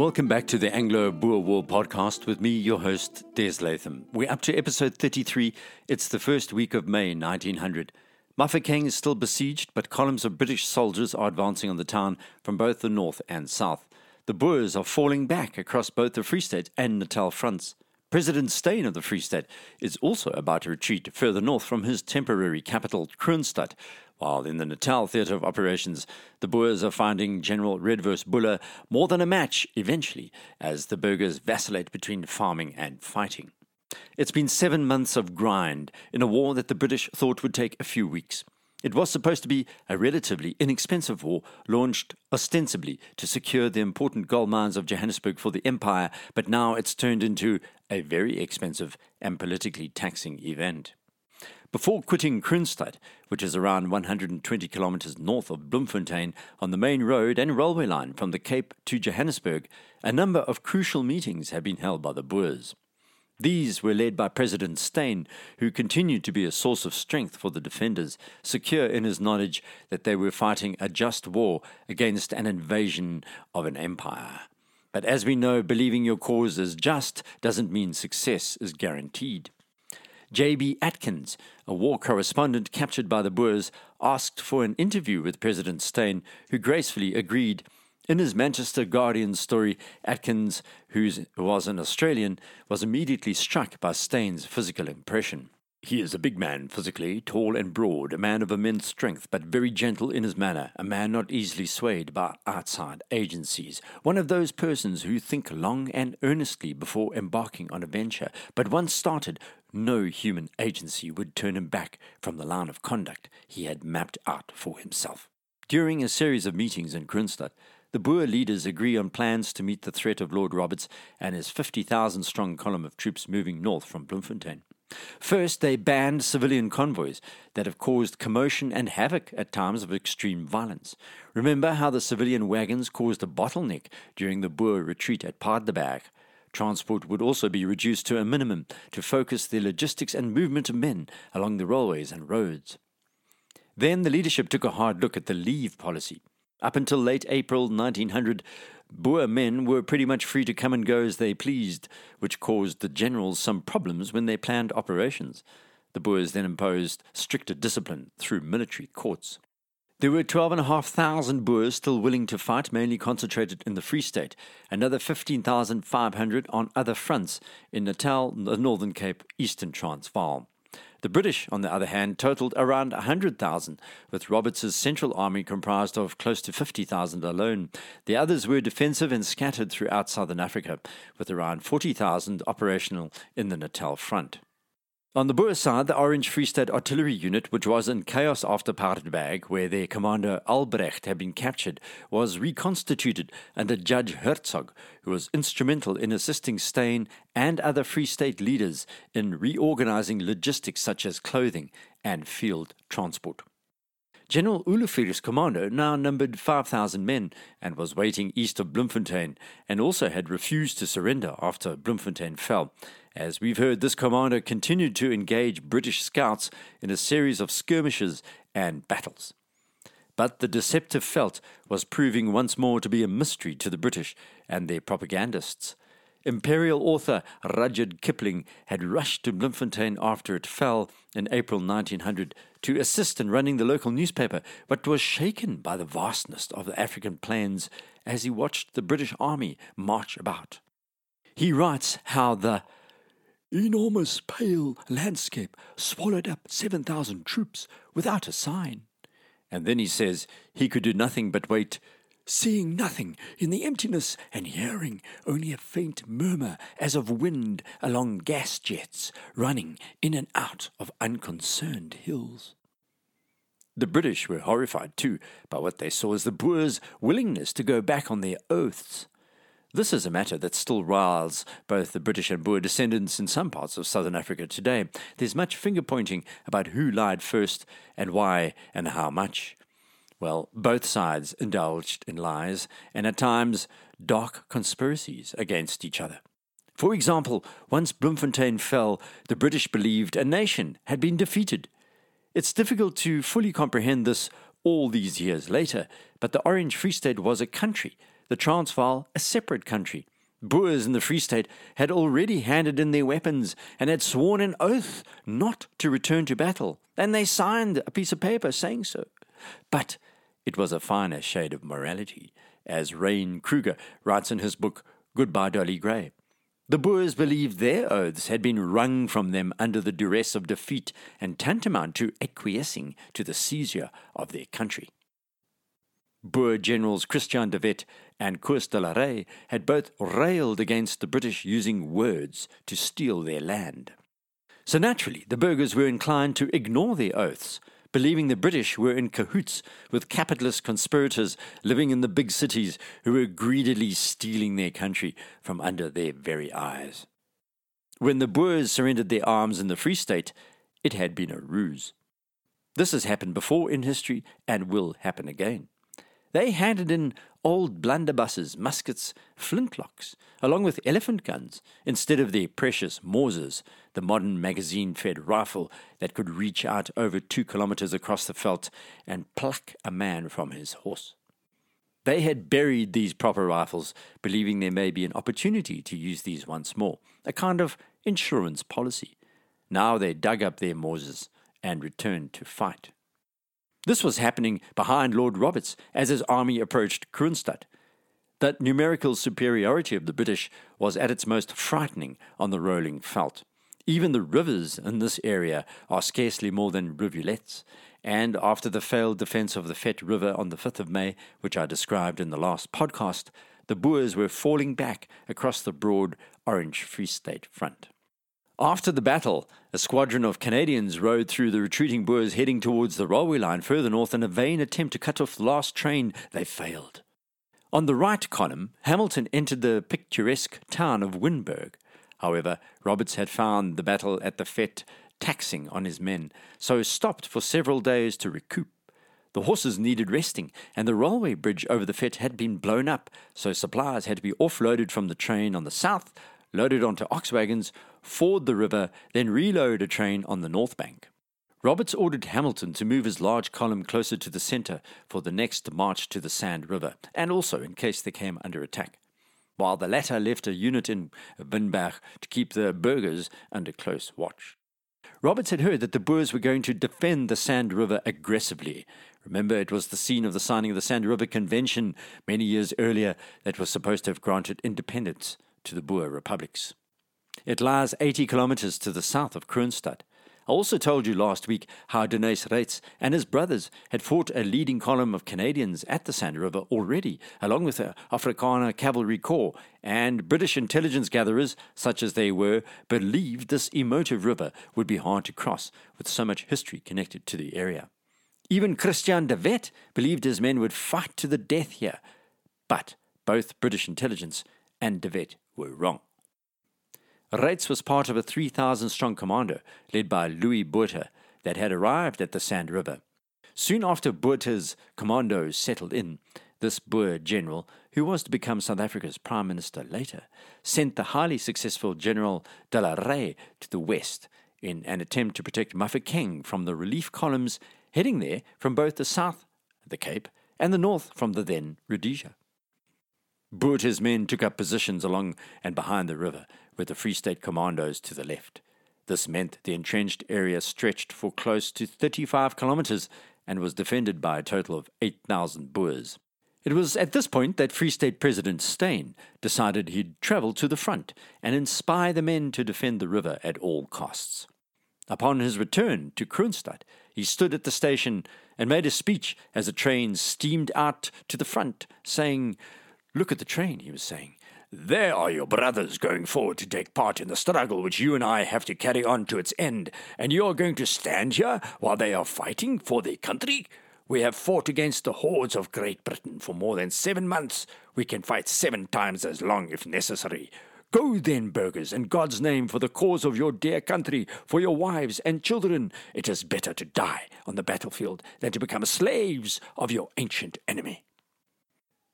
Welcome back to the Anglo Boer War podcast with me, your host, Des Latham. We're up to episode 33. It's the first week of May 1900. Mafeking is still besieged, but columns of British soldiers are advancing on the town from both the north and south. The Boers are falling back across both the Free State and Natal fronts. President Steyn of the Free State is also about to retreat further north from his temporary capital, Kroonstad, while in the Natal theatre of operations, the Boers are finding General Redvers Buller more than a match eventually, as the burghers vacillate between farming and fighting. It's been seven months of grind in a war that the British thought would take a few weeks. It was supposed to be a relatively inexpensive war, launched ostensibly to secure the important gold mines of Johannesburg for the Empire, but now it's turned into a very expensive and politically taxing event. Before quitting Kroonstad, which is around 120 kilometers north of Bloemfontein on the main road and railway line from the Cape to Johannesburg, a number of crucial meetings have been held by the Boers. These were led by President Steyn, who continued to be a source of strength for the defenders, secure in his knowledge that they were fighting a just war against an invasion of an empire. But as we know, believing your cause is just doesn't mean success is guaranteed. J.B. Atkins, a war correspondent captured by the Boers, asked for an interview with President Steyn, who gracefully agreed. In his Manchester Guardian story, Atkins, who was an Australian, was immediately struck by Steyn's physical impression. He is a big man physically, tall and broad, a man of immense strength, but very gentle in his manner, a man not easily swayed by outside agencies, one of those persons who think long and earnestly before embarking on a venture, but once started, no human agency would turn him back from the line of conduct he had mapped out for himself. During a series of meetings in Kroonstad, the Boer leaders agree on plans to meet the threat of Lord Roberts and his 50,000 strong column of troops moving north from Bloemfontein. First, they banned civilian convoys that have caused commotion and havoc at times of extreme violence. Remember how the civilian wagons caused a bottleneck during the Boer retreat at Paardeberg? Transport would also be reduced to a minimum to focus the logistics and movement of men along the railways and roads. Then the leadership took a hard look at the leave policy. Up until late April 1900, Boer men were pretty much free to come and go as they pleased, which caused the generals some problems when they planned operations. The Boers then imposed stricter discipline through military courts. There were 12,500 Boers still willing to fight, mainly concentrated in the Free State, another 15,500 on other fronts in Natal, the Northern Cape, Eastern Transvaal. The British, on the other hand, totaled around 100,000, with Roberts's Central Army comprised of close to 50,000 alone. The others were defensive and scattered throughout southern Africa, with around 40,000 operational in the Natal front. On the Boer side, the Orange Free State Artillery Unit, which was in chaos after Paardeberg, where their commander Albrecht had been captured, was reconstituted under Judge Herzog, who was instrumental in assisting Steyn and other Free State leaders in reorganizing logistics such as clothing and field transport. General Olivier's commando now numbered 5,000 men and was waiting east of Bloemfontein and also had refused to surrender after Bloemfontein fell. As we've heard, this commander continued to engage British scouts in a series of skirmishes and battles. But the deceptive veldt was proving once more to be a mystery to the British and their propagandists. Imperial author Rudyard Kipling had rushed to Bloemfontein after it fell in April 1900 to assist in running the local newspaper, but was shaken by the vastness of the African plains as he watched the British army march about. He writes how the enormous pale landscape swallowed up 7,000 troops without a sign. And then he says he could do nothing but wait seeing nothing in the emptiness and hearing only a faint murmur as of wind along gas jets running in and out of unconcerned hills. The British were horrified too by what they saw as the Boers' willingness to go back on their oaths. This is a matter that still riles both the British and Boer descendants in some parts of southern Africa today. There's much finger pointing about who lied first and why and how much. Well, both sides indulged in lies and at times dark conspiracies against each other. For example, once Bloemfontein fell, the British believed a nation had been defeated. It's difficult to fully comprehend this all these years later, but the Orange Free State was a country the Transvaal a separate country. Boers in the Free State had already handed in their weapons and had sworn an oath not to return to battle, and they signed a piece of paper saying so. But it was a finer shade of morality, as Rayne Kruger writes in his book Goodbye Dolly Grey. The Boers believed their oaths had been wrung from them under the duress of defeat and tantamount to acquiescing to the seizure of their country. Boer generals Christian de Wet and Koos de la Rey had both railed against the British using words to steal their land. So naturally, the burghers were inclined to ignore their oaths believing the British were in cahoots with capitalist conspirators living in the big cities who were greedily stealing their country from under their very eyes. When the Boers surrendered their arms in the Free State, it had been a ruse. This has happened before in history and will happen again. They handed in old blunderbusses, muskets, flintlocks, along with elephant guns, instead of their precious Mausers, the modern magazine fed rifle that could reach out over two kilometers across the veldt and pluck a man from his horse. They had buried these proper rifles, believing there may be an opportunity to use these once more, a kind of insurance policy. Now they dug up their Mausers and returned to fight. This was happening behind Lord Roberts as his army approached Kroonstad. The numerical superiority of the British was at its most frightening on the rolling veldt. Even the rivers in this area are scarcely more than rivulets, and after the failed defense of the Vet River on the 5th of May, which I described in the last podcast, the Boers were falling back across the broad Orange Free State front. After the battle, a squadron of Canadians rode through the retreating Boers heading towards the railway line further north in a vain attempt to cut off the last train. They failed. On the right column, Hamilton entered the picturesque town of Winburg. However, Roberts had found the battle at the Vet taxing on his men, so stopped for several days to recoup. The horses needed resting, and the railway bridge over the Vet had been blown up, so supplies had to be offloaded from the train on the south loaded onto ox wagons, ford the river, then reload a train on the north bank. Roberts ordered Hamilton to move his large column closer to the center for the next march to the Sand River, and also in case they came under attack, while the latter left a unit in Winburg to keep the burghers under close watch. Roberts had heard that the Boers were going to defend the Sand River aggressively. Remember, it was the scene of the signing of the Sand River Convention many years earlier that was supposed to have granted independence to the Boer republics. It lies 80 kilometers to the south of Kroonstad. I also told you last week how Deneys Reitz and his brothers had fought a leading column of Canadians at the Sand River already, along with the Afrikaner Cavalry Corps, and British intelligence gatherers, such as they were, believed this emotive river would be hard to cross with so much history connected to the area. Even Christian de Wet believed his men would fight to the death here. But both British intelligence and de Wet were wrong. Reitz was part of a 3,000 strong commando led by Louis Botha that had arrived at the Sand River. Soon after Botha's commandos settled in, this Boer general, who was to become South Africa's prime minister later, sent the highly successful General de la Rey to the west in an attempt to protect Mafeking from the relief columns heading there from both the south, the Cape, and the north from the then Rhodesia. Botha's men took up positions along and behind the river, with the Free State commandos to the left. This meant the entrenched area stretched for close to 35 kilometers and was defended by a total of 8,000 Boers. It was at this point that Free State President Steyn decided he'd travel to the front and inspire the men to defend the river at all costs. Upon his return to Kroonstad, he stood at the station and made a speech as the train steamed out to the front, saying, Look at the train, he was saying. There are your brothers going forward to take part in the struggle which you and I have to carry on to its end, and you are going to stand here while they are fighting for their country? We have fought against the hordes of Great Britain for more than seven months. We can fight seven times as long if necessary. Go then, burghers, in God's name, for the cause of your dear country, for your wives and children. It is better to die on the battlefield than to become slaves of your ancient enemy.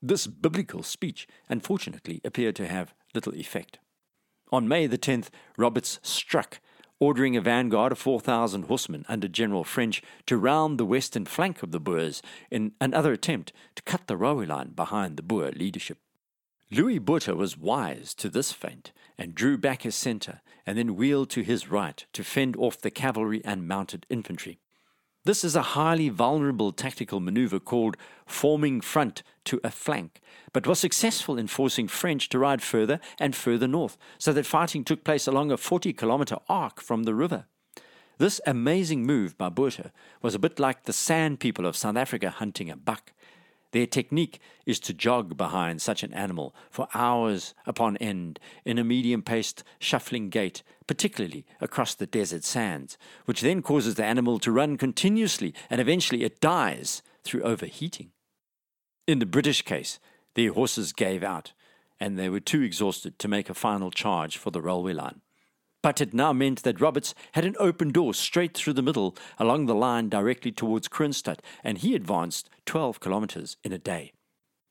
This biblical speech, unfortunately, appeared to have little effect. On May the 10th, Roberts struck, ordering a vanguard of 4,000 horsemen under General French to round the western flank of the Boers in another attempt to cut the railway line behind the Boer leadership. Louis Botha was wise to this feint and drew back his centre and then wheeled to his right to fend off the cavalry and mounted infantry. This is a highly vulnerable tactical maneuver called forming front to a flank, but was successful in forcing French to ride further and further north, so that fighting took place along a 40 kilometer arc from the river. This amazing move by Botha was a bit like the San people of South Africa hunting a buck. Their technique is to jog behind such an animal for hours upon end in a medium paced, shuffling gait, particularly across the desert sands, which then causes the animal to run continuously and eventually it dies through overheating. In the British case, their horses gave out and they were too exhausted to make a final charge for the railway line. But it now meant that Roberts had an open door straight through the middle along the line directly towards Kroonstad, and he advanced 12 kilometers in a day.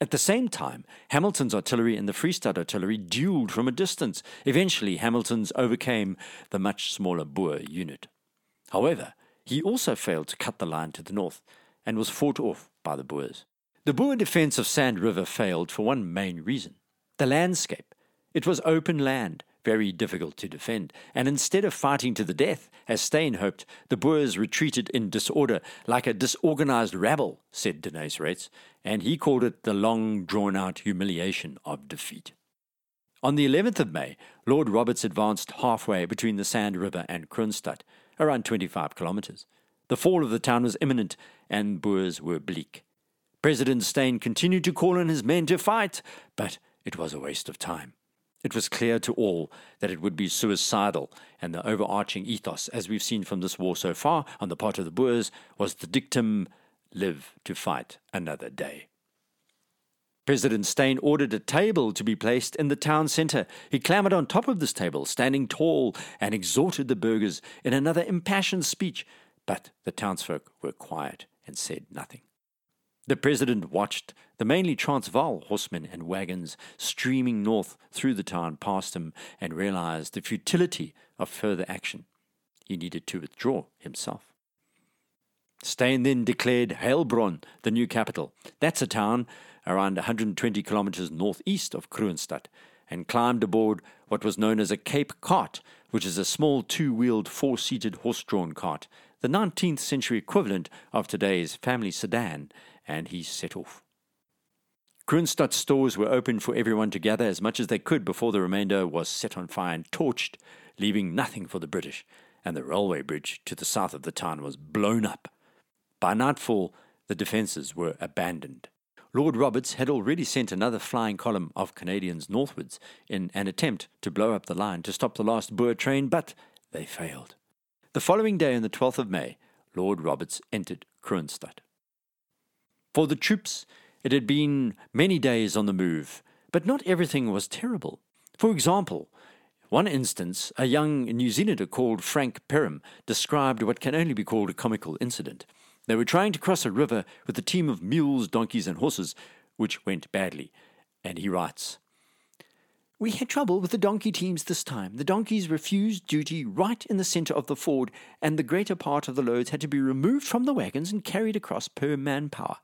At the same time, Hamilton's artillery and the Vrystaat artillery duelled from a distance. Eventually, Hamilton's overcame the much smaller Boer unit. However, he also failed to cut the line to the north and was fought off by the Boers. The Boer defense of Sand River failed for one main reason the landscape. It was open land, very difficult to defend, and instead of fighting to the death, as Steyn hoped, the Boers retreated in disorder, like a disorganized rabble, said Deneys Reitz, and he called it the long drawn out humiliation of defeat. On the 11th of May, Lord Roberts advanced halfway between the Sand River and Kroonstad, around 25 kilometers. The fall of the town was imminent, and Boers were bleak. President Steyn continued to call on his men to fight, but it was a waste of time. It was clear to all that it would be suicidal, and the overarching ethos, as we've seen from this war so far on the part of the Boers, was the dictum live to fight another day. President Steyn ordered a table to be placed in the town centre. He clambered on top of this table, standing tall, and exhorted the burghers in another impassioned speech, but the townsfolk were quiet and said nothing. The president watched the mainly Transvaal horsemen and wagons streaming north through the town past him and realized the futility of further action. He needed to withdraw himself. Steyn then declared Heilbron the new capital. That's a town around 120 kilometers northeast of Kroonstad, and climbed aboard what was known as a Cape cart, which is a small two wheeled, four seated horse drawn cart, the 19th century equivalent of today's family sedan, and he set off. Kroonstad stores were open for everyone to gather as much as they could before the remainder was set on fire and torched, leaving nothing for the British, and the railway bridge to the south of the town was blown up. By nightfall, the defences were abandoned. Lord Roberts had already sent another flying column of Canadians northwards in an attempt to blow up the line to stop the last Boer train, but they failed. The following day, on the 12th of May, Lord Roberts entered Kroonstad. For the troops, it had been many days on the move, but not everything was terrible. For example, one instance, a young New Zealander called Frank Perham described what can only be called a comical incident. They were trying to cross a river with a team of mules, donkeys, and horses, which went badly. And he writes We had trouble with the donkey teams this time. The donkeys refused duty right in the centre of the ford, and the greater part of the loads had to be removed from the wagons and carried across per manpower.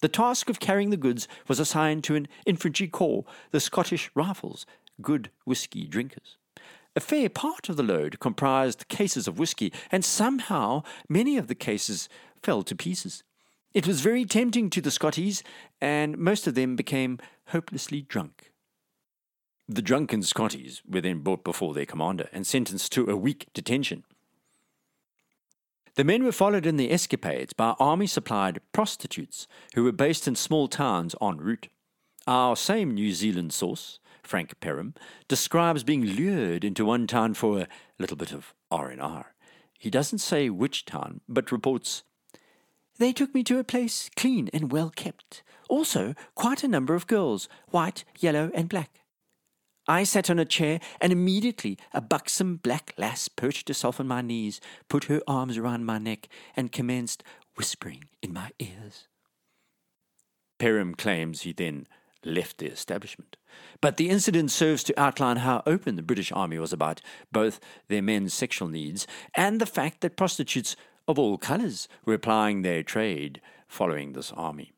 The task of carrying the goods was assigned to an infantry corps, the Scottish Rifles, good whisky drinkers. A fair part of the load comprised cases of whisky, and somehow many of the cases fell to pieces. It was very tempting to the Scotties, and most of them became hopelessly drunk. The drunken Scotties were then brought before their commander and sentenced to a week detention. The men were followed in their escapades by army supplied prostitutes who were based in small towns en route. Our same New Zealand source, Frank Perham, describes being lured into one town for a little bit of R&R. He doesn't say which town, but reports, They took me to a place clean and well kept. Also, quite a number of girls, white, yellow, and black. I sat on a chair, and immediately a buxom black lass perched herself on my knees, put her arms around my neck, and commenced whispering in my ears. Perham claims he then left the establishment. But the incident serves to outline how open the British Army was about both their men's sexual needs and the fact that prostitutes of all colours were plying their trade following this army.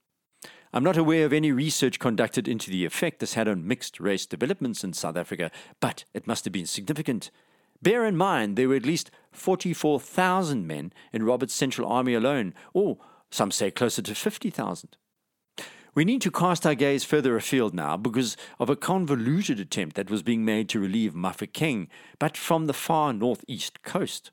I'm not aware of any research conducted into the effect this had on mixed race developments in South Africa, but it must have been significant. Bear in mind there were at least 44,000 men in Robert's Central Army alone, or some say closer to 50,000. We need to cast our gaze further afield now because of a convoluted attempt that was being made to relieve Mafeking, but from the far northeast coast.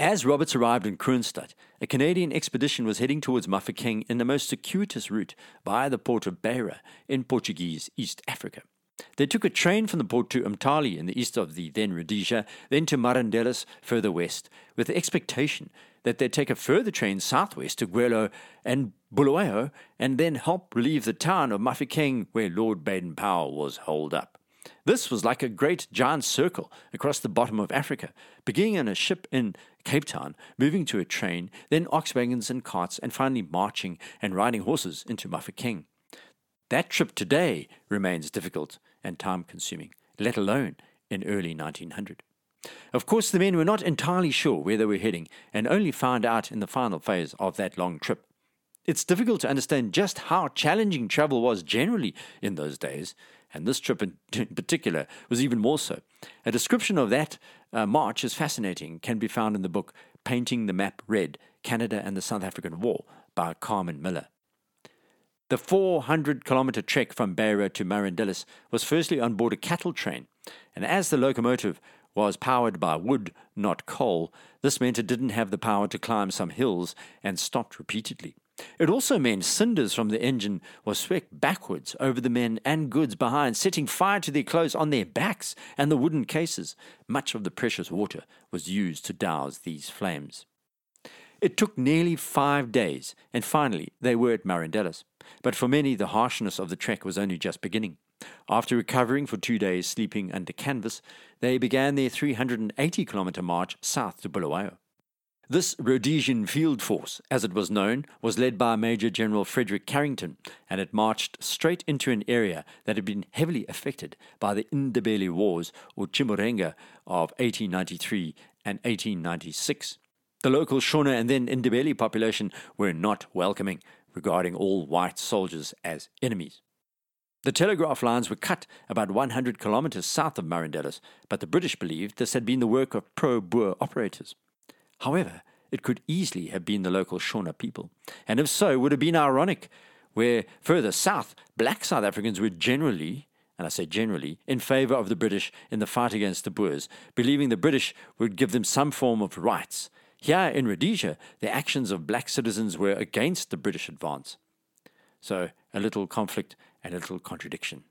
As Roberts arrived in Kroonstad, a Canadian expedition was heading towards Mafeking in the most circuitous route via the port of Beira in Portuguese East Africa. They took a train from the port to Umtali in the east of the then Rhodesia, then to Marandellas further west, with the expectation that they'd take a further train southwest to Gwelo and Bulawayo and then help relieve the town of Mafeking where Lord Baden-Powell was holed up. This was like a great giant circle across the bottom of Africa, beginning in a ship in Cape Town, moving to a train, then ox wagons and carts, and finally marching and riding horses into Mafeking. That trip today remains difficult and time consuming, let alone in early 1900. Of course, the men were not entirely sure where they were heading and only found out in the final phase of that long trip. It's difficult to understand just how challenging travel was generally in those days, and this trip in, particular was even more so. A description of that uh, march is fascinating, can be found in the book Painting the Map Red Canada and the South African War by Carmen Miller. The 400 kilometer trek from Beira to Marandellas was firstly on board a cattle train, and as the locomotive was powered by wood, not coal, this meant it didn't have the power to climb some hills and stopped repeatedly. It also meant cinders from the engine were swept backwards over the men and goods behind, setting fire to their clothes on their backs and the wooden cases. Much of the precious water was used to douse these flames. It took nearly five days, and finally they were at Marandellas. But for many, the harshness of the trek was only just beginning. After recovering for two days sleeping under canvas, they began their 380 kilometer march south to Bulawayo. This Rhodesian Field Force, as it was known, was led by Major General Frederick Carrington, and it marched straight into an area that had been heavily affected by the Ndebele Wars, or Chimurenga, of 1893 and 1896. The local Shona and then Ndebele population were not welcoming, regarding all white soldiers as enemies. The telegraph lines were cut about 100 kilometers south of Marandellas, but the British believed this had been the work of pro Boer operators. However, it could easily have been the local Shona people, and if so, would have been ironic, where further south, black South Africans were generally, and I say generally, in favour of the British in the fight against the Boers, believing the British would give them some form of rights here in Rhodesia, the actions of black citizens were against the British advance. So, a little conflict and a little contradiction.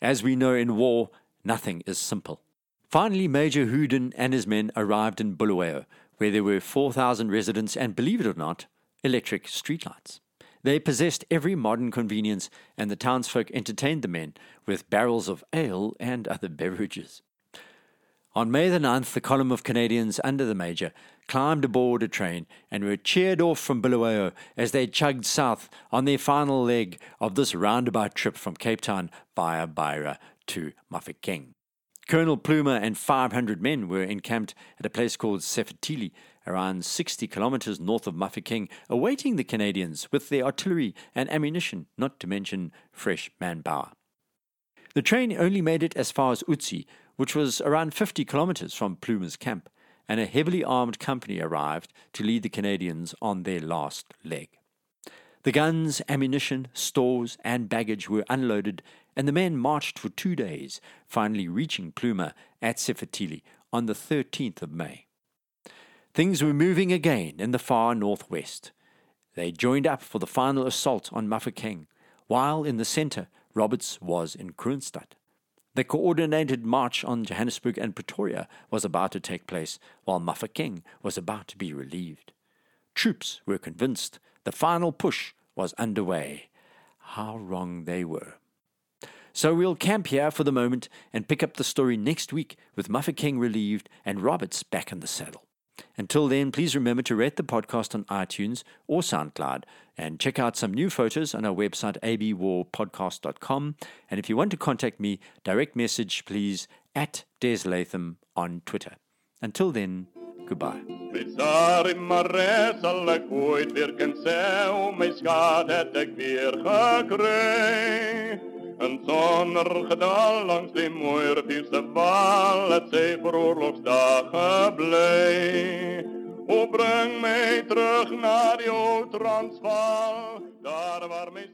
As we know in war, nothing is simple. Finally, Major Hudon and his men arrived in Bulawayo, where there were 4,000 residents and, believe it or not, electric streetlights. They possessed every modern convenience, and the townsfolk entertained the men with barrels of ale and other beverages. On May the 9th, the column of Canadians under the Major climbed aboard a train and were cheered off from Bulawayo as they chugged south on their final leg of this roundabout trip from Cape Town via Beira to Mafeking. Colonel Plumer and 500 men were encamped at a place called Sefetili, around 60 kilometers north of Mafeking, awaiting the Canadians with their artillery and ammunition, not to mention fresh manpower. The train only made it as far as Ootsi, which was around 50 kilometers from Plumer's camp, and a heavily armed company arrived to lead the Canadians on their last leg. The guns, ammunition, stores, and baggage were unloaded, and the men marched for two days, finally reaching Plumer at Sefetili on the 13th of May. Things were moving again in the far northwest. They joined up for the final assault on Mafeking, while in the center Roberts was in Kroonstad. The coordinated march on Johannesburg and Pretoria was about to take place, while Mafeking was about to be relieved. Troops were convinced the final push was underway. How wrong they were. So we'll camp here for the moment and pick up the story next week with Mafeking relieved and Roberts back in the saddle. Until then, please remember to rate the podcast on iTunes or SoundCloud and check out some new photos on our website, abwarpodcast.com. And if you want to contact me, direct message please at Des Latham on Twitter. Until then, Goodbye. Een dondergedal langs die moerdienste wal, het zij voor oorlogsdagen blij. O breng mij terug naar die oud Transvaal, daar waar mijn